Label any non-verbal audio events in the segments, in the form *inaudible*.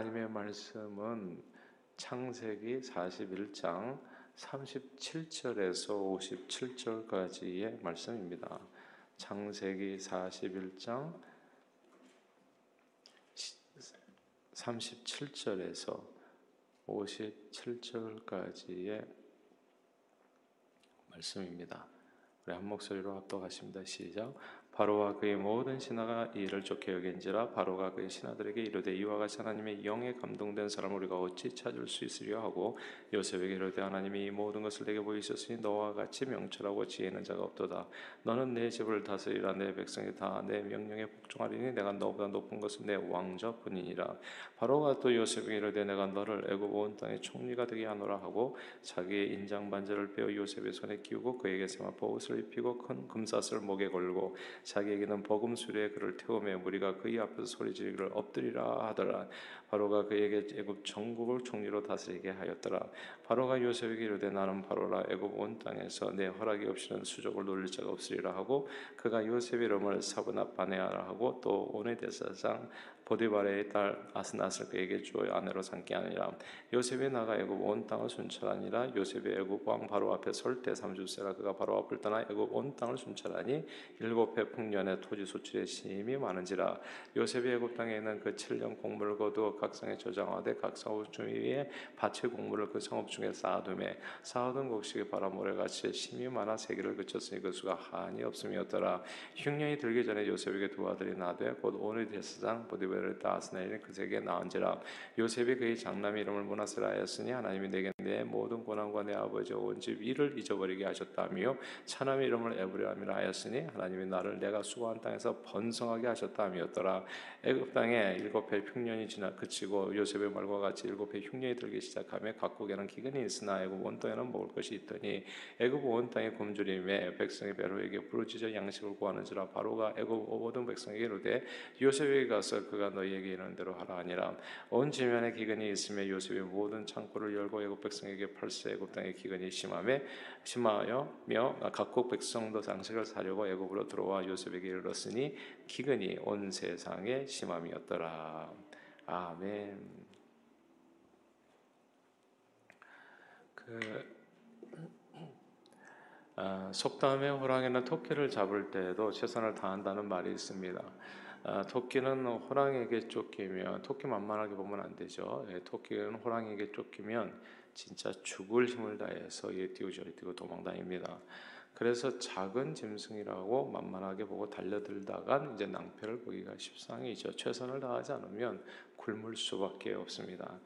하나님의 말씀은 창세기 41장 37절에서 57절까지의 말씀입니다. 창세기 41장 37절에서 57절까지의 말씀입니다. 우리 한 목소리로 합독하십니다. 시작. 바로와 그의 모든 신하가 이를 좋게 여긴지라 바로가 그의 신하들에게 이르되 이와 같이 하나님의 영에 감동된 사람을 우리가 어찌 찾을 수 있으려 하고 요셉에게 이르되 하나님이 이 모든 것을 내게 보이셨으니 너와 같이 명철하고 지혜 있는 자가 없도다. 너는 내 집을 다스리라. 내 백성이 다 내 명령에 복종하리니 내가 너보다 높은 것은 내 왕자뿐이니라. 바로가 또 요셉에게 이르되 내가 너를 애굽 온 땅의 총리가 되게 하노라 하고 자기의 인장 반지를 빼어 요셉의 손에 끼우고 그에게 세마포 옷을 입히고 큰 금사슬을 목에 걸고 자기에게는 버금 수레에 그를 태우며 무리가 그의 앞에서 소리 지르기를 엎드리라 하더라. 바로가 그에게 애굽 전국을 총리로 다스리게 하였더라. 바로가 요셉에게 이르되 나는 바로라. 애굽 온 땅에서 내 허락이 없이는 수족을 놀릴 자가 없으리라 하고 그가 요셉의 이름을 사브나파네아라 하고 또 오네 대사장 보디바레의 딸 아스낫을 그에게 주어 아내로 삼게 하니라. 요셉이 나가 애굽 온 땅을 순찰하니라. 요셉이 애굽 왕 바로 앞에 설 때 삼십세라 그가 바로 앞을 떠나 애굽 온 땅을 순찰하니 일곱 해 풍년에 토지 소출에 심이 많은지라. 요셉이 애굽 땅에 있는 그 7년 곡물을 거두어 각 성에 저장하되 각 성읍 주위에 밭의 곡물을 그 성읍 중에 쌓아두매. 쌓아둔 곡식이 바람모래 같이 심이 많아 세기를 그쳤으니 그 수가 한이 없음이었더라. 흉년이 들기 전에 요셉에게 두 아들이 나되 곧 오늘 대사장 보디 베르 다스나엘이 그에게 나은지라 요셉이 그의 장남 이름을 문하스라 하였으니 하나님이 내게 내 모든 고난과 내 아버지 온 집 일을 잊어버리게 하셨다며 차남 이름을 에브레함이라 하였으니 하나님이 나를 내가 수고한 땅에서 번성하게 하셨다미었더라. 애굽 땅에 일곱 해 흉년이 지나 그치고 요셉의 말과 같이 일곱 해 흉년이 들기 시작하며 각국에는 기근이 있으나 애굽 온 땅에는 먹을 것이 있더니 애굽 온 땅에 굶주림에 백성의 베로에게 부르짖어 양식을 구하는지라 바로가 애굽 모든 백성에게 이르되 요셉에게 가서 그가 너희에게 이르는 대로 하라 하니라. 온 지면에 기근이 있으며 요셉이 모든 창고를 열고 애굽 백성에게 팔세 애굽 땅에 기근이 심함에 심하여며 각국 백성도 장식을 사려고 애굽으로 들어와 요셉에게 이르렀으니 기근이 온 세상에 심함이었더라 아멘. 그 아, 속담에 호랑이는 토끼를 잡을 때에도 최선을 다한다는 말이 있습니다. 아, 토끼는 호랑이에게 쫓기면 토끼 만만하게 보면 안 되죠. 예, 토끼는 호랑이에게 쫓기면 진짜 죽을 힘을 다해서 얘 뛰고 저리 뛰고 도망다닙니다. 그래서 작은 짐승이라고 만만하게 보고 달려들다간 이제 낭패를 보기가 십상이죠. 최선을 다하지 않으면 굶을 수밖에 없습니다.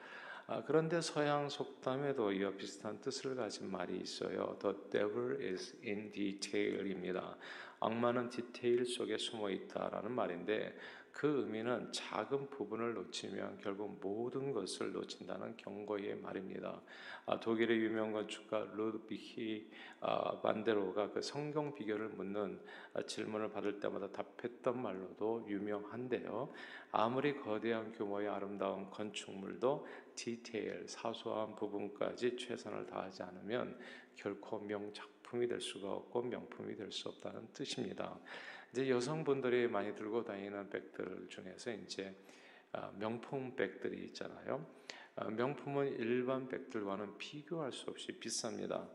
아, 그런데 서양 속담에도 이와 비슷한 뜻을 가진 말이 있어요. The devil is in detail입니다. 악마는 디테일 속에 숨어 있다라는 말인데 그 의미는 작은 부분을 놓치면 결국 모든 것을 놓친다는 경고의 말입니다. 아, 독일의 유명 건축가 루드비히 아, 반데로가 그 성경 비결을 묻는 아, 질문을 받을 때마다 답했던 말로도 유명한데요. 아무리 거대한 규모의 아름다운 건축물도 디테일 사소한 부분까지 최선을 다하지 않으면 결코 명작품이 될 수가 없고 명품이 될 수 없다는 뜻입니다. 이제 여성분들이 많이 들고 다니는 백들 중에서 이제 명품 백들이 있잖아요. 명품은 일반 백들과는 비교할 수 없이 비쌉니다.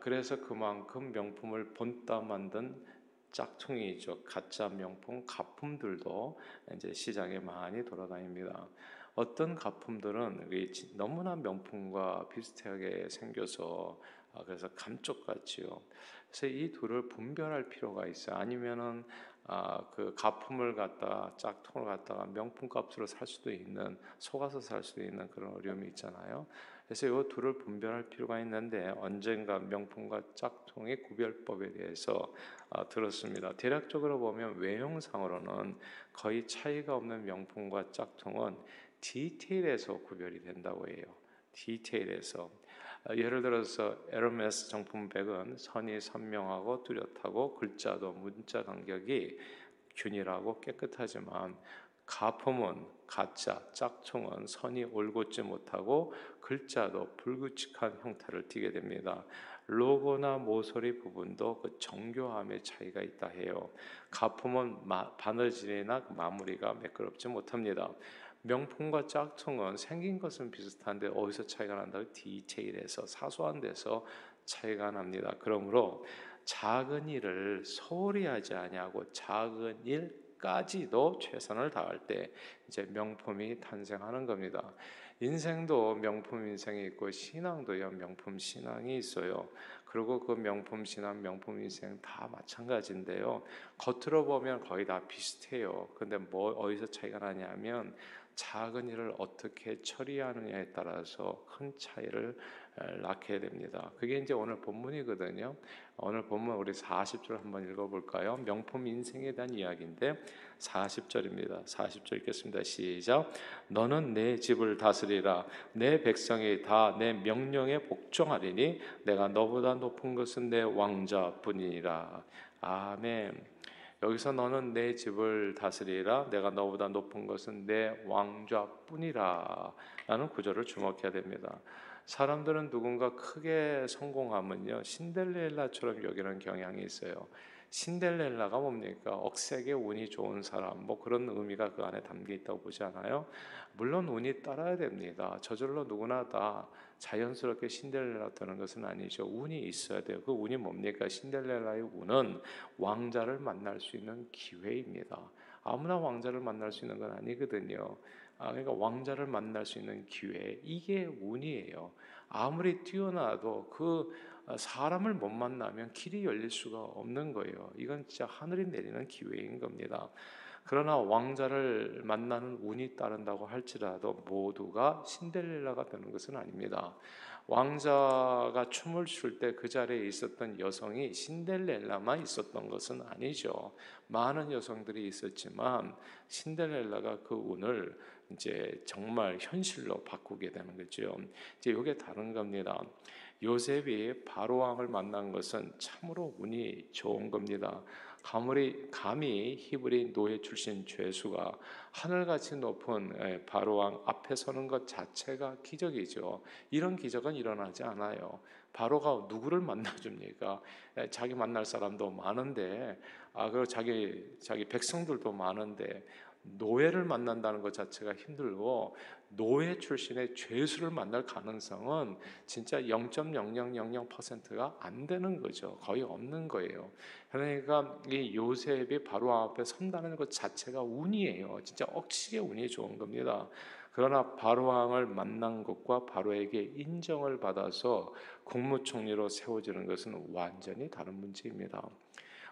그래서 그만큼 명품을 본따 만든 짝퉁이죠. 가짜 명품 가품들도 이제 시장에 많이 돌아다닙니다. 어떤 가품들은 너무나 명품과 비슷하게 생겨서 그래서 감쪽같지요. 그래서 이 둘을 분별할 필요가 있어요. 아니면은 아, 그 가품을 갖다 짝퉁을 갖다가 명품 값으로 살 수도 있는 속아서 살 수도 있는 그런 어려움이 있잖아요. 그래서 이 둘을 분별할 필요가 있는데 언젠가 명품과 짝퉁의 구별법에 대해서 아, 들었습니다. 대략적으로 보면 외형상으로는 거의 차이가 없는 명품과 짝퉁은 디테일에서 구별이 된다고 해요. 디테일에서 아, 예를 들어서 에르메스 정품백은 선이 선명하고 뚜렷하고 글자도 문자 간격이 균일하고 깨끗하지만 가품은 가짜, 짝퉁은 선이 올곧지 못하고 글자도 불규칙한 형태를 띠게 됩니다. 로고나 모서리 부분도 그 정교함의 차이가 있다 해요. 가품은 바느질이나 그 마무리가 매끄럽지 못합니다. 명품과 짝퉁은 생긴 것은 비슷한데 어디서 차이가 난다? 디테일에서 사소한 데서 차이가 납니다. 그러므로 작은 일을 소홀히 하지 아니하고 작은 일까지도 최선을 다할 때 이제 명품이 탄생하는 겁니다. 인생도 명품 인생이 있고 신앙도요 명품 신앙이 있어요. 그리고 그 명품 신앙, 명품 인생 다 마찬가지인데요. 겉으로 보면 거의 다 비슷해요. 근데 뭐 어디서 차이가 나냐면 작은 일을 어떻게 처리하느냐에 따라서 큰 차이를 낳게 됩니다. 그게 이제 오늘 본문이거든요. 오늘 본문 우리 40절 한번 읽어볼까요? 명품 인생에 대한 이야기인데 40절입니다. 40절 읽겠습니다. 시작. 너는 내 집을 다스리라. 내 백성이 다 내 명령에 복종하리니 내가 너보다 높은 것은 내 왕자뿐이니라. 아멘. 여기서 너는 내 집을 다스리라 내가 너보다 높은 것은 내 왕좌뿐이라 라는 구절을 주목해야 됩니다. 사람들은 누군가 크게 성공하면요 신데렐라처럼 여기는 경향이 있어요. 신데렐라가 뭡니까? 억세게 운이 좋은 사람, 뭐 그런 의미가 그 안에 담겨 있다고 보지 않아요? 물론 운이 따라야 됩니다. 저절로 누구나 다 자연스럽게 신데렐라 되는 것은 아니죠. 운이 있어야 돼요. 그 운이 뭡니까? 신데렐라의 운은 왕자를 만날 수 있는 기회입니다. 아무나 왕자를 만날 수 있는 건 아니거든요. 아, 그러니까 왕자를 만날 수 있는 기회 이게 운이에요. 아무리 뛰어나도 그 사람을 못 만나면 길이 열릴 수가 없는 거예요. 이건 진짜 하늘이 내리는 기회인 겁니다. 그러나 왕자를 만나는 운이 따른다고 할지라도 모두가 신데렐라가 되는 것은 아닙니다. 왕자가 춤을 출 때 그 자리에 있었던 여성이 신데렐라만 있었던 것은 아니죠. 많은 여성들이 있었지만 신데렐라가 그 운을 이제 정말 현실로 바꾸게 되는 거죠. 이제 이게 다른 겁니다. 요셉이 바로 왕을 만난 것은 참으로 운이 좋은 겁니다. 감히, 감히 히브리 노예 출신 죄수가 하늘같이 높은 예, 바로 왕 앞에 서는 것 자체가 기적이죠. 이런 기적은 일어나지 않아요. 바로가 누구를 만나줍니까? 예, 자기 만날 사람도 많은데, 아, 그 자기 자기 백성들도 많은데 노예를 만난다는 것 자체가 힘들고 노예 출신의 죄수를 만날 가능성은 진짜 0.0000%가 안 되는 거죠. 거의 없는 거예요. 그러니까 이 요셉이 바로 앞에 선다는 것 자체가 운이에요. 진짜 억지게 운이 좋은 겁니다. 그러나 바로왕을 만난 것과 바로에게 인정을 받아서 국무총리로 세워지는 것은 완전히 다른 문제입니다.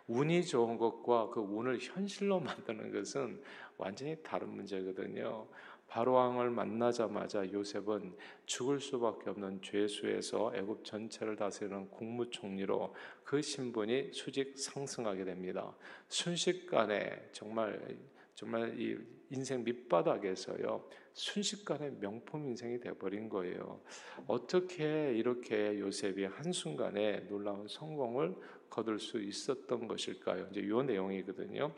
운이 좋은 것과 그 운을 현실로 *laughs* 만드는 것은 완전히 다른 문제거든요. 바로왕을 만나자마자 요셉은 죽을 수밖에 없는 죄수에서 애굽 전체를 다스리는 국무총리로 그 신분이 수직 상승하게 됩니다. 순식간에 정말 정말 이 인생 밑바닥에서요 순식간에 명품 인생이 돼버린 거예요. 어떻게 이렇게 요셉이 한 순간에 놀라운 성공을 거둘 수 있었던 것일까요? 이제 이 내용이거든요.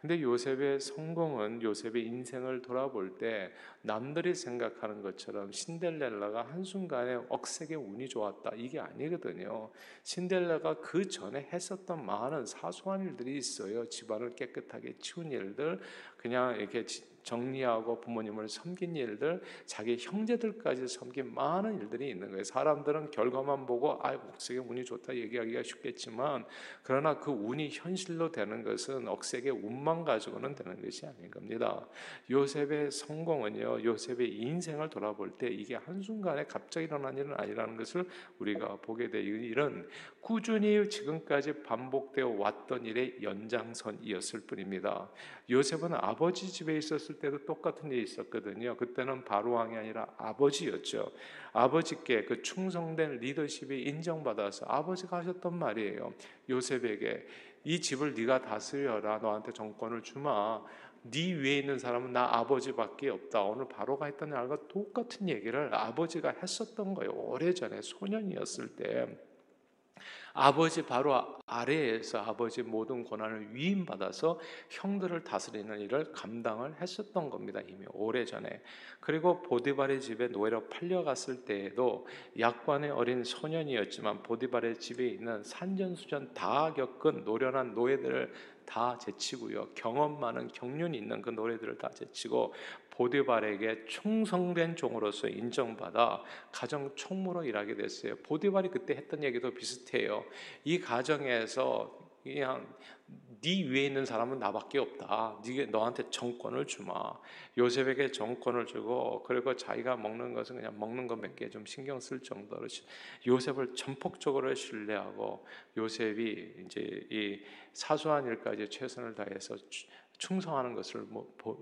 근데 요셉의 성공은 요셉의 인생을 돌아볼 때 남들이 생각하는 것처럼 신델렐라가 한순간에 억세게 운이 좋았다 이게 아니거든요. 신델렐라가 그 전에 했었던 많은 사소한 일들이 있어요. 집안을 깨끗하게 치운 일들, 그냥 이렇게 정리하고 부모님을 섬긴 일들, 자기 형제들까지 섬긴 많은 일들이 있는 거예요. 사람들은 결과만 보고 아, 억세게 운이 좋다 얘기하기가 쉽겠지만 그러나 그 운이 현실로 되는 것은 억세게 운만 가지고는 되는 것이 아닌 겁니다. 요셉의 성공은요. 요셉의 인생을 돌아볼 때 이게 한순간에 갑자기 일어난 일은 아니라는 것을 우리가 보게 돼요. 일은 꾸준히 지금까지 반복되어 왔던 일의 연장선이었을 뿐입니다. 요셉은 아버지 집에 있었을 때도 똑같은 일이 있었거든요. 그때는 바로 왕이 아니라 아버지였죠. 아버지께 그 충성된 리더십이 인정받아서 아버지가 하셨던 말이에요. 요셉에게 이 집을 네가 다스려라. 너한테 정권을 주마. 네 위에 있는 사람은 나 아버지밖에 없다. 오늘 바로가 했던 말과 똑같은 얘기를 아버지가 했었던 거예요. 오래전에 소년이었을 때. 아버지 바로 아래에서 아버지 모든 권한을 위임받아서 형들을 다스리는 일을 감당을 했었던 겁니다. 이미 오래전에. 그리고 보디발의 집에 노예로 팔려갔을 때에도 약관의 어린 소년이었지만 보디발의 집에 있는 산전수전 다 겪은 노련한 노예들을 다 제치고요. 경험 많은 경륜이 있는 그 노래들을 다 제치고 보디발에게 충성된 종으로서 인정받아 가정 총무로 일하게 됐어요. 보디발이 그때 했던 얘기도 비슷해요. 이 가정에서 그냥 네 위에 있는 사람은 나밖에 없다. 네게 너한테 정권을 주마. 요셉에게 정권을 주고 그리고 자기가 먹는 것은 그냥 먹는 것 몇 개 좀 신경 쓸 정도로 요셉을 전폭적으로 신뢰하고 요셉이 이제 이 사소한 일까지 최선을 다해서 충성하는 것을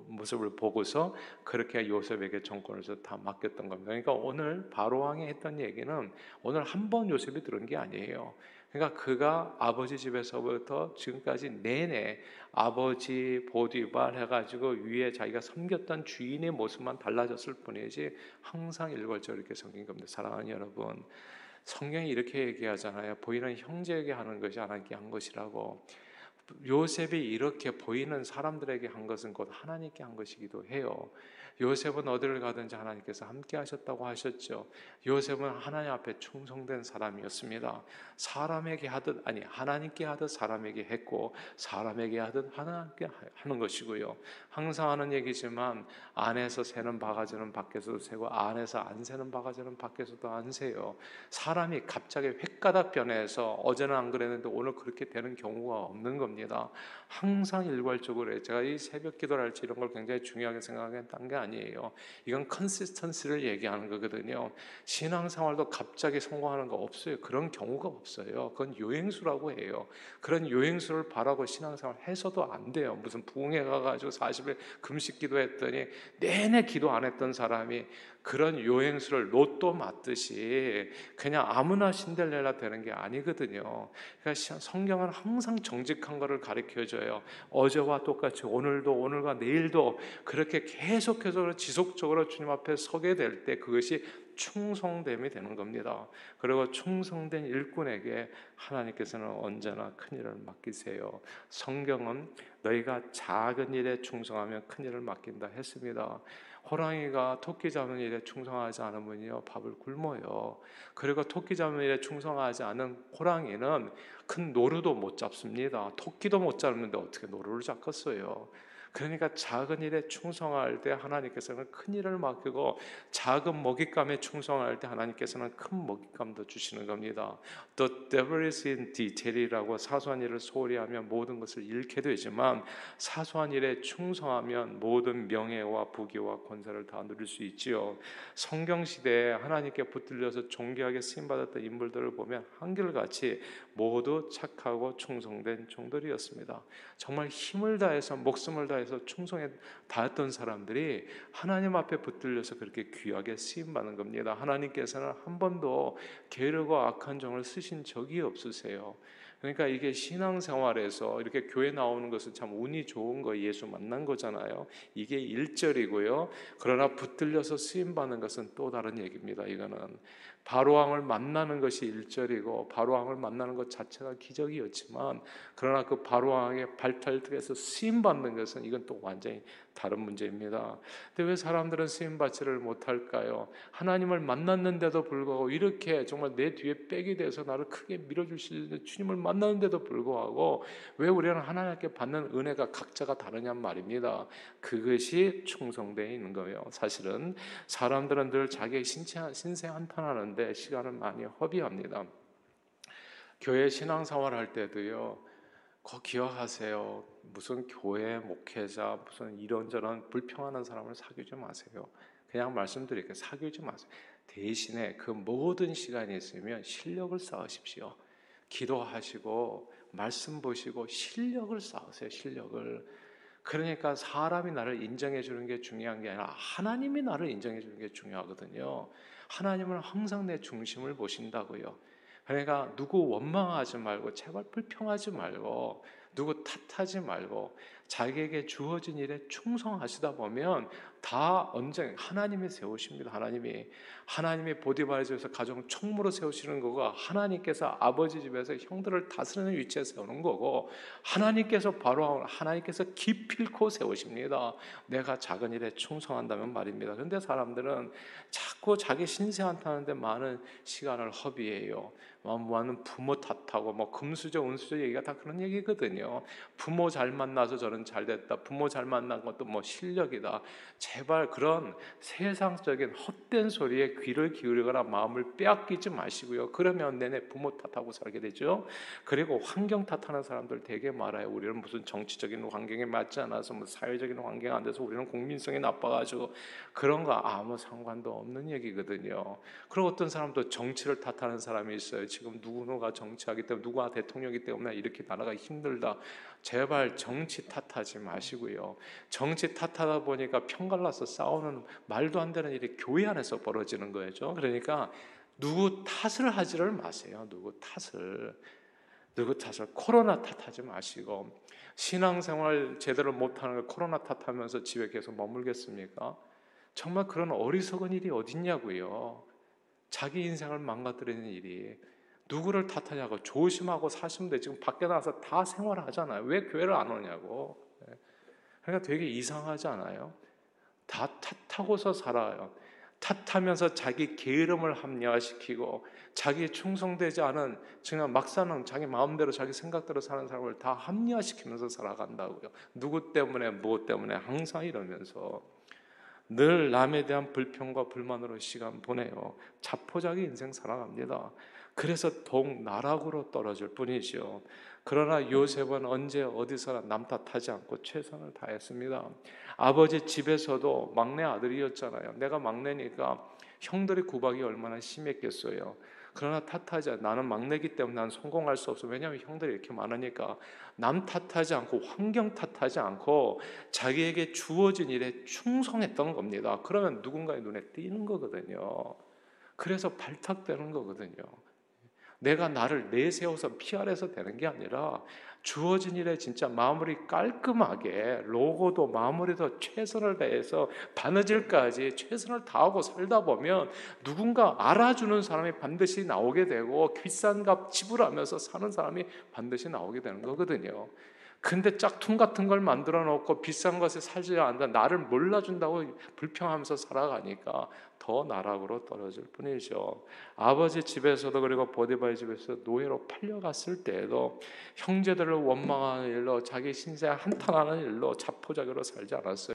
모습을 보고서 그렇게 요셉에게 정권을 다 맡겼던 겁니다. 그러니까 오늘 바로 왕이 했던 얘기는 오늘 한 번 요셉이 들은 게 아니에요. 그러니까 그가 아버지 집에서부터 지금까지 내내 아버지 보디발 해가지고 위에 자기가 섬겼던 주인의 모습만 달라졌을 뿐이지 항상 일괄적으로 이렇게 섬긴 겁니다. 사랑하는 여러분, 성경이 이렇게 얘기하잖아요. 보이는 형제에게 하는 것이 하나님께 한 것이라고. 요셉이 이렇게 보이는 사람들에게 한 것은 곧 하나님께 한 것이기도 해요. 요셉은 어디를 가든지 하나님께서 함께 하셨다고 하셨죠. 요셉은 하나님 앞에 충성된 사람이었습니다. 사람에게 하듯 아니 하나님께 하듯 사람에게 했고 사람에게 하듯 하나님께 하는 것이고요. 항상 하는 얘기지만 안에서 새는 바가지는 밖에서도 새고 안에서 안 새는 바가지는 밖에서도 안 새요. 사람이 갑자기 획가닥 변해서 어제는 안 그랬는데 오늘 그렇게 되는 경우가 없는 겁니다. 항상 일괄적으로 제가 이 새벽 기도를 할지 이런 걸 굉장히 중요하게 생각했던 게 아니에요. 이건 컨시스턴시를 얘기하는 거거든요. 신앙생활도 갑자기 성공하는 거 없어요. 그런 경우가 없어요. 그건 요행수라고 해요. 그런 요행수를 바라고 신앙생활 해서도 안 돼요. 무슨 부흥회 가가지고 40일 금식 기도했더니 내내 기도 안 했던 사람이 그런 요행수를 로또 맞듯이 그냥 아무나 신델레라 되는 게 아니거든요. 그러니까 성경은 항상 정직한 것을 가르쳐 줘요. 어제와 똑같이 오늘도 오늘과 내일도 그렇게 계속해서 지속적으로 주님 앞에 서게 될 때 그것이 충성됨이 되는 겁니다. 그리고 충성된 일꾼에게 하나님께서는 언제나 큰 일을 맡기세요. 성경은 너희가 작은 일에 충성하면 큰 일을 맡긴다 했습니다. 호랑이가 토끼 잡는 일에 충성하지 않으면요 밥을 굶어요. 그리고 토끼 잡는 일에 충성하지 않은 호랑이는 큰 노루도 못 잡습니다. 토끼도 못 잡는데 어떻게 노루를 잡겠어요? 그러니까 작은 일에 충성할 때 하나님께서는 큰 일을 맡기고 작은 먹잇감에 충성할 때 하나님께서는 큰 먹잇감도 주시는 겁니다. The devil is in detail이라고 사소한 일을 소홀히 하면 모든 것을 잃게 되지만 사소한 일에 충성하면 모든 명예와 부귀와 권세를 다 누릴 수 있지요. 성경 시대에 하나님께 붙들려서 존귀하게 쓰임 받았던 인물들을 보면 한결같이 모두 착하고 충성된 종들이었습니다. 정말 힘을 다해서 목숨을 다 해서 충성에 다했던 사람들이 하나님 앞에 붙들려서 그렇게 귀하게 쓰임 받는 겁니다. 하나님께서는 한 번도 게으르고 악한 종을 쓰신 적이 없으세요. 그러니까 이게 신앙생활에서 이렇게 교회 나오는 것은 참 운이 좋은 거 예수 만난 거잖아요. 이게 일절이고요. 그러나 붙들려서 쓰임 받는 것은 또 다른 얘기입니다. 이거는 바로왕을 만나는 것이 일절이고 바로왕을 만나는 것 자체가 기적이었지만 그러나 그 바로왕의 발탈들에서 쓰임 받는 것은 이건 또 완전히 다른 문제입니다. 근데 왜 사람들은 쓰임 받지를 못할까요? 하나님을 만났는데도 불구하고 이렇게 정말 내 뒤에 백이 돼서 나를 크게 밀어주실 주님을 만났는데도 불구하고 왜 우리는 하나님께 받는 은혜가 각자가 다르냔 말입니다. 그것이 충성되어 있는 거예요. 사실은 사람들은 늘 자기의 신체, 신세 한탄하는데 시간을 많이 허비합니다. 교회 신앙생활 할 때도요. 거 기억하세요. 무슨 교회 목회자 무슨 이런저런 불평하는 사람을 사귀지 마세요. 그냥 말씀드릴게요. 사귀지 마세요. 대신에 그 모든 시간이 있으면 실력을 쌓으십시오. 기도하시고 말씀 보시고 실력을 쌓으세요. 실력을. 그러니까 사람이 나를 인정해 주는 게 중요한 게 아니라 하나님이 나를 인정해 주는 게 중요하거든요. 하나님은 항상 내 중심을 보신다고요. 그러니까 누구 원망하지 말고 제발 불평하지 말고 누구 탓하지 말고 자기에게 주어진 일에 충성하시다 보면 다 언제 하나님이 세우십니다. 하나님이 하나님이 보디바에서 가정 총무로 세우시는 거가 하나님께서 아버지 집에서 형들을 다스리는 위치에 세우는 거고 하나님께서 바로 하나님께서 기필코 세우십니다. 내가 작은 일에 충성한다면 말입니다. 그런데 사람들은 자꾸 자기 신세 한타는데 많은 시간을 허비해요. 뭐하는 부모 탓하고 뭐 금수저 은수저 얘기가 다 그런 얘기거든요. 부모 잘 만나서 저는 잘 됐다. 부모 잘 만난 것도 뭐 실력이다. 제발 그런 세상적인 헛된 소리에 귀를 기울이거나 마음을 빼앗기지 마시고요. 그러면 내내 부모 탓하고 살게 되죠. 그리고 환경 탓하는 사람들 되게 많아요. 우리는 무슨 정치적인 환경에 맞지 않아서 뭐 사회적인 환경 안 돼서 우리는 국민성이 나빠가지고 그런 거 아무 상관도 없는 얘기거든요. 그리고 어떤 사람도 정치를 탓하는 사람이 있어요. 지금 누구누가 정치하기 때문에 누가 대통령이기 때문에 이렇게 나라가 힘들다. 제발 정치 탓하지 마시고요. 정치 탓하다 보니까 편갈라서 싸우는 말도 안 되는 일이 교회 안에서 벌어지는 거죠. 그러니까 누구 탓을 하지를 마세요. 누구 탓을 누구 탓을 코로나 탓하지 마시고 신앙생활 제대로 못하는 걸 코로나 탓하면서 집에 계속 머물겠습니까? 정말 그런 어리석은 일이 어딨냐고요. 자기 인생을 망가뜨리는 일이 누구를 탓하냐고 조심하고 사시면 돼. 지금 밖에 나가서 다 생활하잖아요. 왜 교회를 안 오냐고. 예. 그러니까 되게 이상하지 않아요? 다 탓하고서 살아요. 탓하면서 자기 게으름을 합리화시키고 자기 충성되지 않은 그냥 막 사는 자기 마음대로 자기 생각대로 사는 사람을 다 합리화시키면서 살아간다고요. 누구 때문에 무엇 때문에 항상 이러면서 늘 남에 대한 불평과 불만으로 시간 보내요. 자포자기 인생 살아갑니다. 그래서 더욱 나락으로 떨어질 뿐이죠. 그러나 요셉은 언제 어디서나 남 탓하지 않고 최선을 다했습니다. 아버지 집에서도 막내 아들이었잖아요. 내가 막내니까 형들의 구박이 얼마나 심했겠어요. 그러나 탓하지 않, 나는 막내기 때문에 난 성공할 수 없어. 왜냐하면 형들이 이렇게 많으니까 남 탓하지 않고 환경 탓하지 않고 자기에게 주어진 일에 충성했던 겁니다. 그러면 누군가의 눈에 띄는 거거든요. 그래서 발탁되는 거거든요. 내가 나를 내세워서 PR해서 되는 게 아니라 주어진 일에 진짜 마무리 깔끔하게 로고도 마무리도 최선을 다해서 바느질까지 최선을 다하고 살다 보면 누군가 알아주는 사람이 반드시 나오게 되고 비싼 값 지불하면서 사는 사람이 반드시 나오게 되는 거거든요. 근데 짝퉁 같은 걸 만들어 놓고 비싼 것에 살지 않는다. 나를 몰라준다고 불평하면서 살아가니까 더 나락으로 떨어질 뿐이죠. 아버지 집에서도 그리고 보디바의 집에서 노예로 팔려갔을 때에도 형제들을 원망하는 일로 자기 신세 한탄하는 일로 자포자기로 살지 않았어요.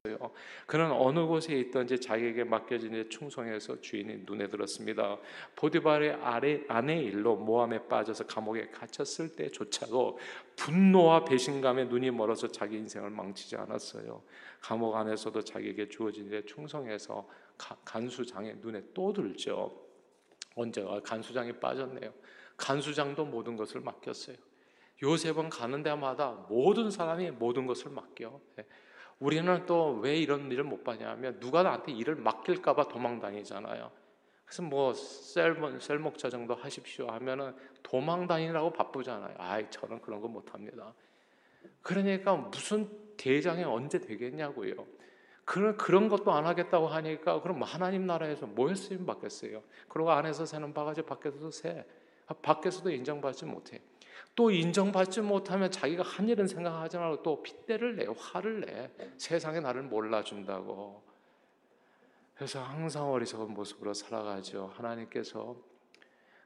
그는 어느 곳에 있든지 자기에게 맡겨진 일 충성해서 주인이 눈에 들었습니다. 보디바의 아래 아내 일로 모함에 빠져서 감옥에 갇혔을 때조차도 분노와 배신감에 눈이 멀어서 자기 인생을 망치지 않았어요. 감옥 안에서도 자기에게 주어진 일에 충성해서 간수장의 눈에 또 들죠. 언제가 간수장이 빠졌네요. 간수장도 모든 것을 맡겼어요. 요셉은 가는 데마다 모든 사람이 모든 것을 맡겨. 예. 우리는 또 왜 이런 일을 못 받냐면 누가 나한테 일을 맡길까봐 도망다니잖아요. 그래서 뭐 셀, 셀목자 정도 하십시오 하면은 도망다니라고 바쁘잖아요. 아이 저는 그런 거 못합니다. 그러니까 무슨 대장이 언제 되겠냐고요. 그런 그런 것도 안 하겠다고 하니까 그럼 하나님 나라에서 뭐 했으면 받겠어요. 그리고 안에서 새는 바가지 밖에서도 새. 밖에서도 인정받지 못해. 또 인정받지 못하면 자기가 한 일은 생각하지 말고 또 핏대를 내, 화를 내. 세상에 나를 몰라준다고. 그래서 항상 어리석은 모습으로 살아가죠. 하나님께서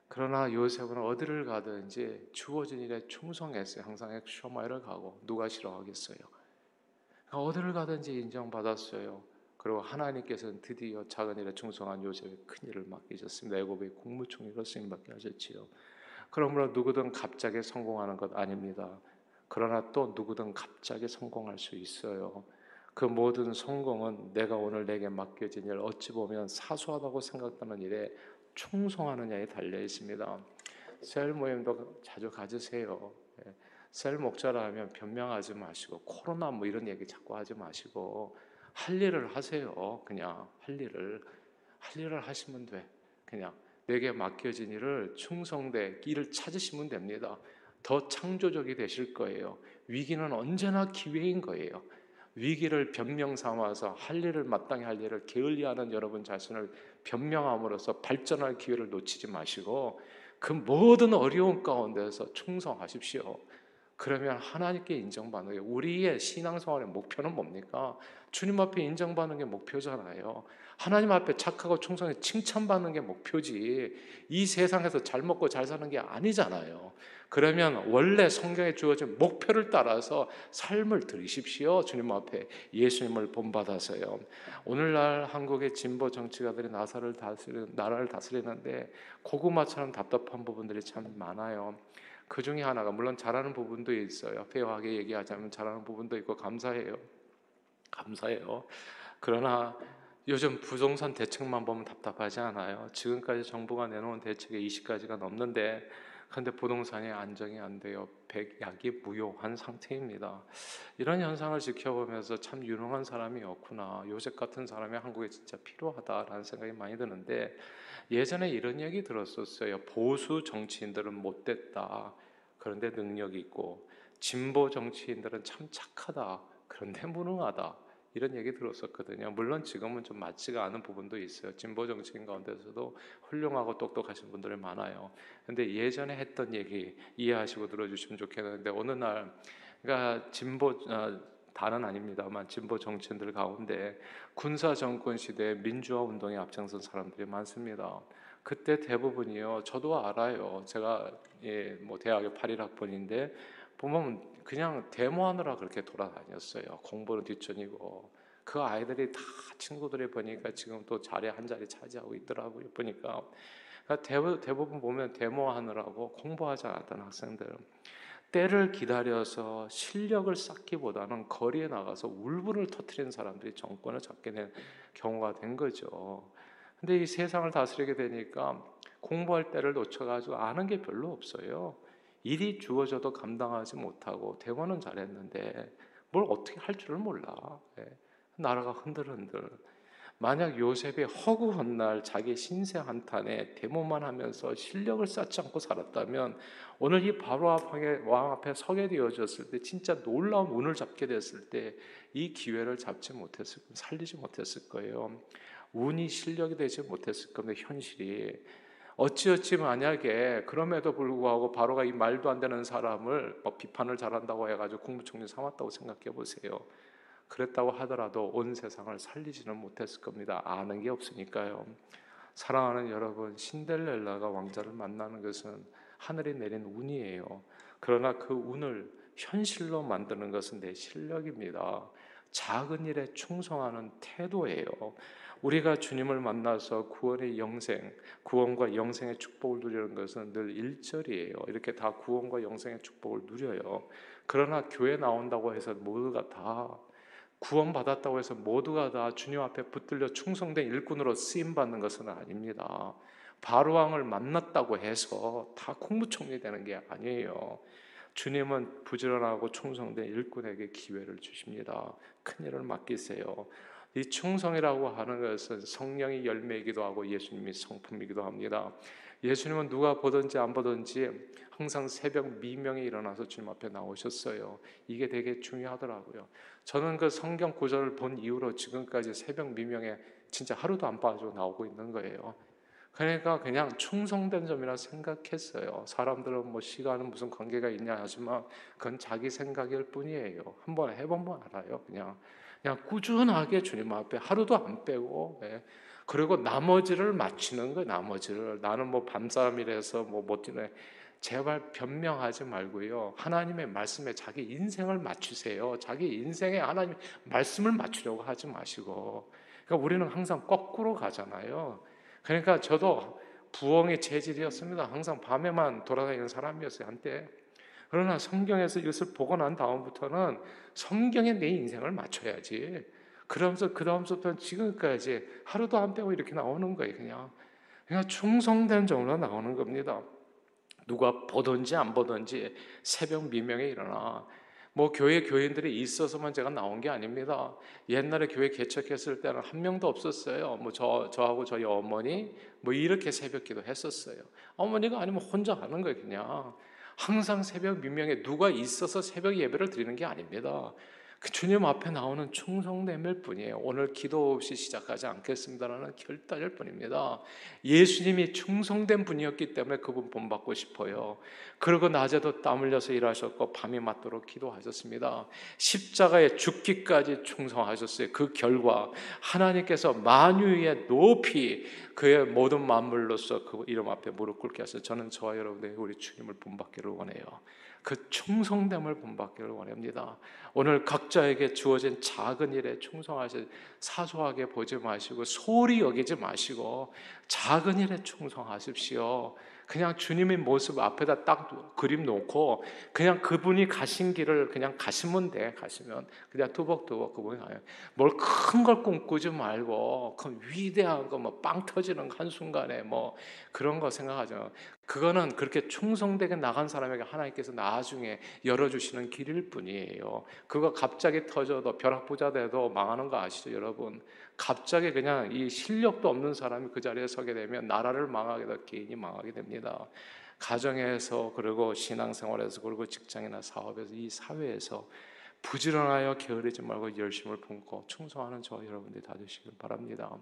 그러나 요셉은 어디를 가든지 주어진 일에 충성했어요. 항상 엑쇼마이를 가고 누가 싫어하겠어요. 어디를 가든지 인정받았어요. 그리고 하나님께서는 드디어 작은 일에 충성한 요셉의 큰 일을 맡기셨습니다. 애굽의 국무총리로 쓰임받게 하셨지요. 그러므로 누구든 갑자기 성공하는 것 아닙니다. 그러나 또 누구든 갑자기 성공할 수 있어요. 그 모든 성공은 내가 오늘 내게 맡겨진 일 어찌 보면 사소하다고 생각하는 일에 충성하느냐에 달려 있습니다. 셀 모임도 자주 가지세요. 예. 셀 목자라 하면 변명하지 마시고 코로나 뭐 이런 얘기 자꾸 하지 마시고 할 일을 하세요. 그냥 할 일을 할 일을 하시면 돼. 그냥 내게 맡겨진 일을 충성되 일을 찾으시면 됩니다. 더 창조적이 되실 거예요. 위기는 언제나 기회인 거예요. 위기를 변명 삼아서 할 일을 마땅히 할 일을 게을리하는 여러분 자신을 변명함으로써 발전할 기회를 놓치지 마시고 그 모든 어려운 가운데서 충성하십시오. 그러면 하나님께 인정받는 게 우리의 신앙생활의 목표는 뭡니까? 주님 앞에 인정받는 게 목표잖아요. 하나님 앞에 착하고 충성해 칭찬받는 게 목표지 이 세상에서 잘 먹고 잘 사는 게 아니잖아요. 그러면 원래 성경에 주어진 목표를 따라서 삶을 들이십시오. 주님 앞에 예수님을 본받아서요. 오늘날 한국의 진보 정치가들이 나사를 다스리, 나라를 다스리는데 고구마처럼 답답한 부분들이 참 많아요. 그 중에 하나가 물론 잘하는 부분도 있어요. 페어하게 얘기하자면 잘하는 부분도 있고 감사해요. 감사해요. 그러나 요즘 부동산 대책만 보면 답답하지 않아요. 지금까지 정부가 내놓은 대책이 20가지가 넘는데 그런데 부동산이 안정이 안 돼요. 백약이 무효한 상태입니다. 이런 현상을 지켜보면서 참 유능한 사람이 없구나. 요셉 같은 사람이 한국에 진짜 필요하다라는 생각이 많이 드는데 예전에 이런 얘기 들었었어요. 보수 정치인들은 못됐다. 그런데 능력이 있고 진보 정치인들은 참 착하다. 그런데 무능하다. 이런 얘기 들었었거든요. 물론 지금은 좀 맞지가 않은 부분도 있어요. 진보 정치인 가운데서도 훌륭하고 똑똑하신 분들이 많아요. 근데 예전에 했던 얘기 이해하시고 들어주시면 좋겠는데 어느 날 그러니까 진보 어, 다는 아닙니다만 진보 정치인들 가운데 군사 정권 시대 민주화 운동에 앞장선 사람들이 많습니다. 그때 대부분이요. 저도 알아요. 제가 예, 뭐 대학의 8일학번인데 보면 그냥 데모하느라 그렇게 돌아다녔어요. 공부는 뒷전이고 그 아이들이 다 친구들이 보니까 지금 또 자리 한 자리 차지하고 있더라고요. 보니까 그러니까 대부분 보면 데모하느라고 공부하지 않았던 학생들 때를 기다려서 실력을 쌓기보다는 거리에 나가서 울분을 터트리는 사람들이 정권을 잡게 된 경우가 된 거죠. 근데 이 세상을 다스리게 되니까 공부할 때를 놓쳐가지고 아는 게 별로 없어요. 일이 주어져도 감당하지 못하고 대화는 잘했는데 뭘 어떻게 할 줄을 몰라. 예. 나라가 흔들흔들. 만약 요셉이 허구한 날 자기 신세 한탄에 데모만 하면서 실력을 쌓지 않고 살았다면 오늘 이 바로 왕 앞에 서게 되어졌을 때 진짜 놀라운 운을 잡게 됐을 때 이 기회를 잡지 못했을 살리지 못했을 거예요. 운이 실력이 되지 못했을 겁니다. 현실이 어찌어찌 만약에 그럼에도 불구하고 바로가 이 말도 안 되는 사람을 뭐 비판을 잘한다고 해가지고 국무총리 삼았다고 생각해 보세요. 그랬다고 하더라도 온 세상을 살리지는 못했을 겁니다. 아는 게 없으니까요. 사랑하는 여러분, 신데렐라가 왕자를 만나는 것은 하늘이 내린 운이에요. 그러나 그 운을 현실로 만드는 것은 내 실력입니다. 작은 일에 충성하는 태도예요. 우리가 주님을 만나서 구원의 영생, 구원과 영생의 축복을 누리는 것은 늘 일절이에요. 이렇게 다 구원과 영생의 축복을 누려요. 그러나 교회 나온다고 해서 모두가 다 구원 받았다고 해서 모두가 다 주님 앞에 붙들려 충성된 일꾼으로 쓰임 받는 것은 아닙니다. 바로 왕을 만났다고 해서 다 국무총리 되는 게 아니에요. 주님은 부지런하고 충성된 일꾼에게 기회를 주십니다. 큰 일을 맡기세요. 이 충성이라고 하는 것은 성령의 열매이기도 하고 예수님이 성품이기도 합니다. 예수님은 누가 보든지 안 보든지 항상 새벽 미명에 일어나서 주님 앞에 나오셨어요. 이게 되게 중요하더라고요. 저는 그 성경 구절을 본 이후로 지금까지 새벽 미명에 진짜 하루도 안 빠져 나오고 있는 거예요. 그러니까 그냥 충성된 점이라 생각했어요. 사람들은 뭐 시간은 무슨 관계가 있냐 하지만 그건 자기 생각일 뿐이에요. 한번 해보면 알아요. 그냥 그냥 꾸준하게 주님 앞에 하루도 안 빼고 예. 그리고 나머지를 맞추는 거예요. 나머지를 나는 뭐 밤사람이라서 뭐 못지네 제발 변명하지 말고요. 하나님의 말씀에 자기 인생을 맞추세요. 자기 인생에 하나님 말씀을 맞추려고 하지 마시고. 그러니까 우리는 항상 거꾸로 가잖아요. 그러니까 저도 부엉의 체질이었습니다. 항상 밤에만 돌아다니는 사람이었어요. 한때. 그러나 성경에서 이것을 보고 난 다음부터는 성경에 내 인생을 맞춰야지. 그러면서 그 다음부터 지금까지 하루도 안 빼고 이렇게 나오는 거예요. 그냥 그냥 충성된 정으로 나오는 겁니다. 누가 보든지 안 보든지 새벽 미명에 일어나 뭐 교회 교인들이 있어서만 제가 나온 게 아닙니다. 옛날에 교회 개척했을 때는 한 명도 없었어요. 뭐 저 저하고 저희 어머니 뭐 이렇게 새벽기도 했었어요. 어머니가 아니면 혼자 하는 거예요, 그냥. 항상 새벽 민명에 누가 있어서 새벽 예배를 드리는 게 아닙니다. 그 주님 앞에 나오는 충성됨일 뿐이에요. 오늘 기도 없이 시작하지 않겠습니다라는 결단일 뿐입니다. 예수님이 충성된 분이었기 때문에 그분 본받고 싶어요. 그리고 낮에도 땀 흘려서 일하셨고 밤이 맞도록 기도하셨습니다. 십자가에 죽기까지 충성하셨어요. 그 결과 하나님께서 만유의 높이 그의 모든 만물로서 그 이름 앞에 무릎 꿇게 하셔서 저는 저와 여러분들 우리 주님을 본받기를 원해요. 그 충성됨을 본받기를 원합니다. 오늘 각자에게 주어진 작은 일에 충성하시 사소하게 보지 마시고 소리 여기지 마시고 작은 일에 충성하십시오. 그냥 주님의 모습 앞에다 딱 그림 놓고 그냥 그분이 가신 길을 그냥 가시면 돼. 가시면 그냥 투벅투벅 그분이 가요. 뭘 큰 걸 꿈꾸지 말고 그 위대한 거 뭐 빵 터지는 한 순간에 뭐 그런 거 생각하죠. 그거는 그렇게 충성되게 나간 사람에게 하나님께서 나중에 열어주시는 길일 뿐이에요. 그거 갑자기 터져도 벼락부자 돼도 망하는 거 아시죠, 여러분? 갑자기 그냥 이 실력도 없는 사람이 그 자리에 서게 되면 나라를 망하게 되 개인이 망하게 됩니다. 가정에서 그리고 신앙생활에서 그리고 직장이나 사업에서 이 사회에서 부지런하여 게으르지 말고 열심을 품고 충성하는 저 여러분들이 다 되시길 바랍니다.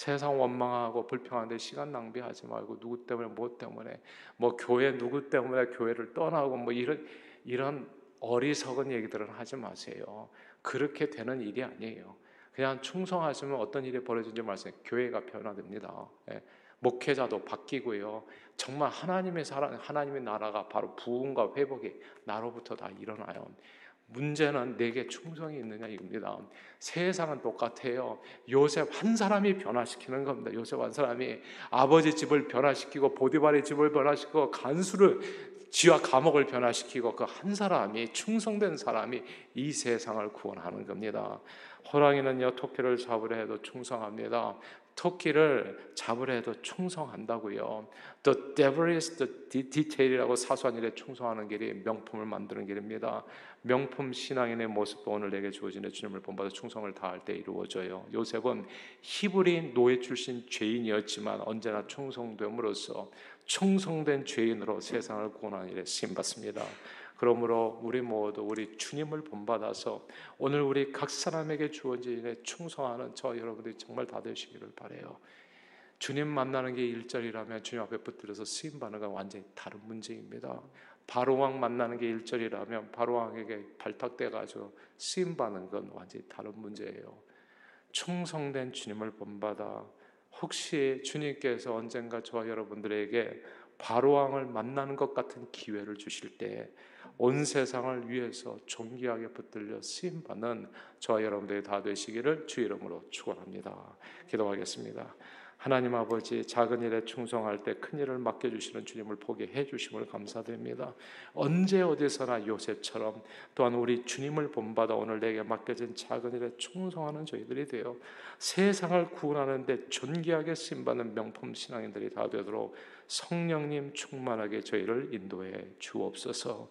세상 원망하고 불평한데 시간 낭비하지 말고 누구 때문에 뭐 때문에 뭐 교회 누구 때문에 교회를 떠나고 뭐 이런 이런 어리석은 얘기들은 하지 마세요. 그렇게 되는 일이 아니에요. 그냥 충성하시면 어떤 일이 벌어진지 말씀. 교회가 변화됩니다. 예. 목회자도 바뀌고요. 정말 하나님의 사랑, 하나님의 나라가 바로 부흥과 회복이 나로부터 다 일어나요. 문제는 내게 충성이 있느냐 이겁니다. 세상은 똑같아요. 요셉 한 사람이 변화시키는 겁니다. 요셉 한 사람이 아버지 집을 변화시키고 보디발의 집을 변화시키고 간수를 지와 감옥을 변화시키고 그 한 사람이 충성된 사람이 이 세상을 구원하는 겁니다. 호랑이는요 토끼를 잡으려 해도 충성합니다. 토끼를 잡으려 해도 충성한다고요. The devil is the detail이라고 사소한 일에 충성하는 길이 명품을 만드는 길입니다. 명품 신앙인의 모습도 오늘 내게 주어진 주님을 본받아 충성을 다할 때 이루어져요. 요셉은 히브리 노예 출신 죄인이었지만 언제나 충성됨으로써 충성된 죄인으로 세상을 구원하는 일에 쓰임 받습니다. 그러므로 우리 모두 우리 주님을 본받아서 오늘 우리 각 사람에게 주어진 일에 충성하는 저 여러분들이 정말 다 되시기를 바래요. 주님 만나는 게 일절이라면 주님 앞에 붙들어서 쓰임 받는 건 완전히 다른 문제입니다. 바로왕 만나는 게 일절이라면 바로왕에게 발탁돼 가지고 쓰임 받는 건 완전히 다른 문제예요. 충성된 주님을 본받아 혹시 주님께서 언젠가 저와 여러분들에게 바로왕을 만나는 것 같은 기회를 주실 때 온 세상을 위해서 존귀하게 붙들려 쓰임 받는 저와 여러분들이 다 되시기를 주 이름으로 축원합니다. 기도하겠습니다. 하나님 아버지 작은 일에 충성할 때 큰 일을 맡겨 주시는 주님을 보게 해 주심을 감사드립니다. 언제 어디서나 요셉처럼 또한 우리 주님을 본받아 오늘 내게 맡겨진 작은 일에 충성하는 저희들이 되어 세상을 구원하는 데 존귀하게 쓰임 받는 명품 신앙인들이 다 되도록 성령님 충만하게 저희를 인도해 주옵소서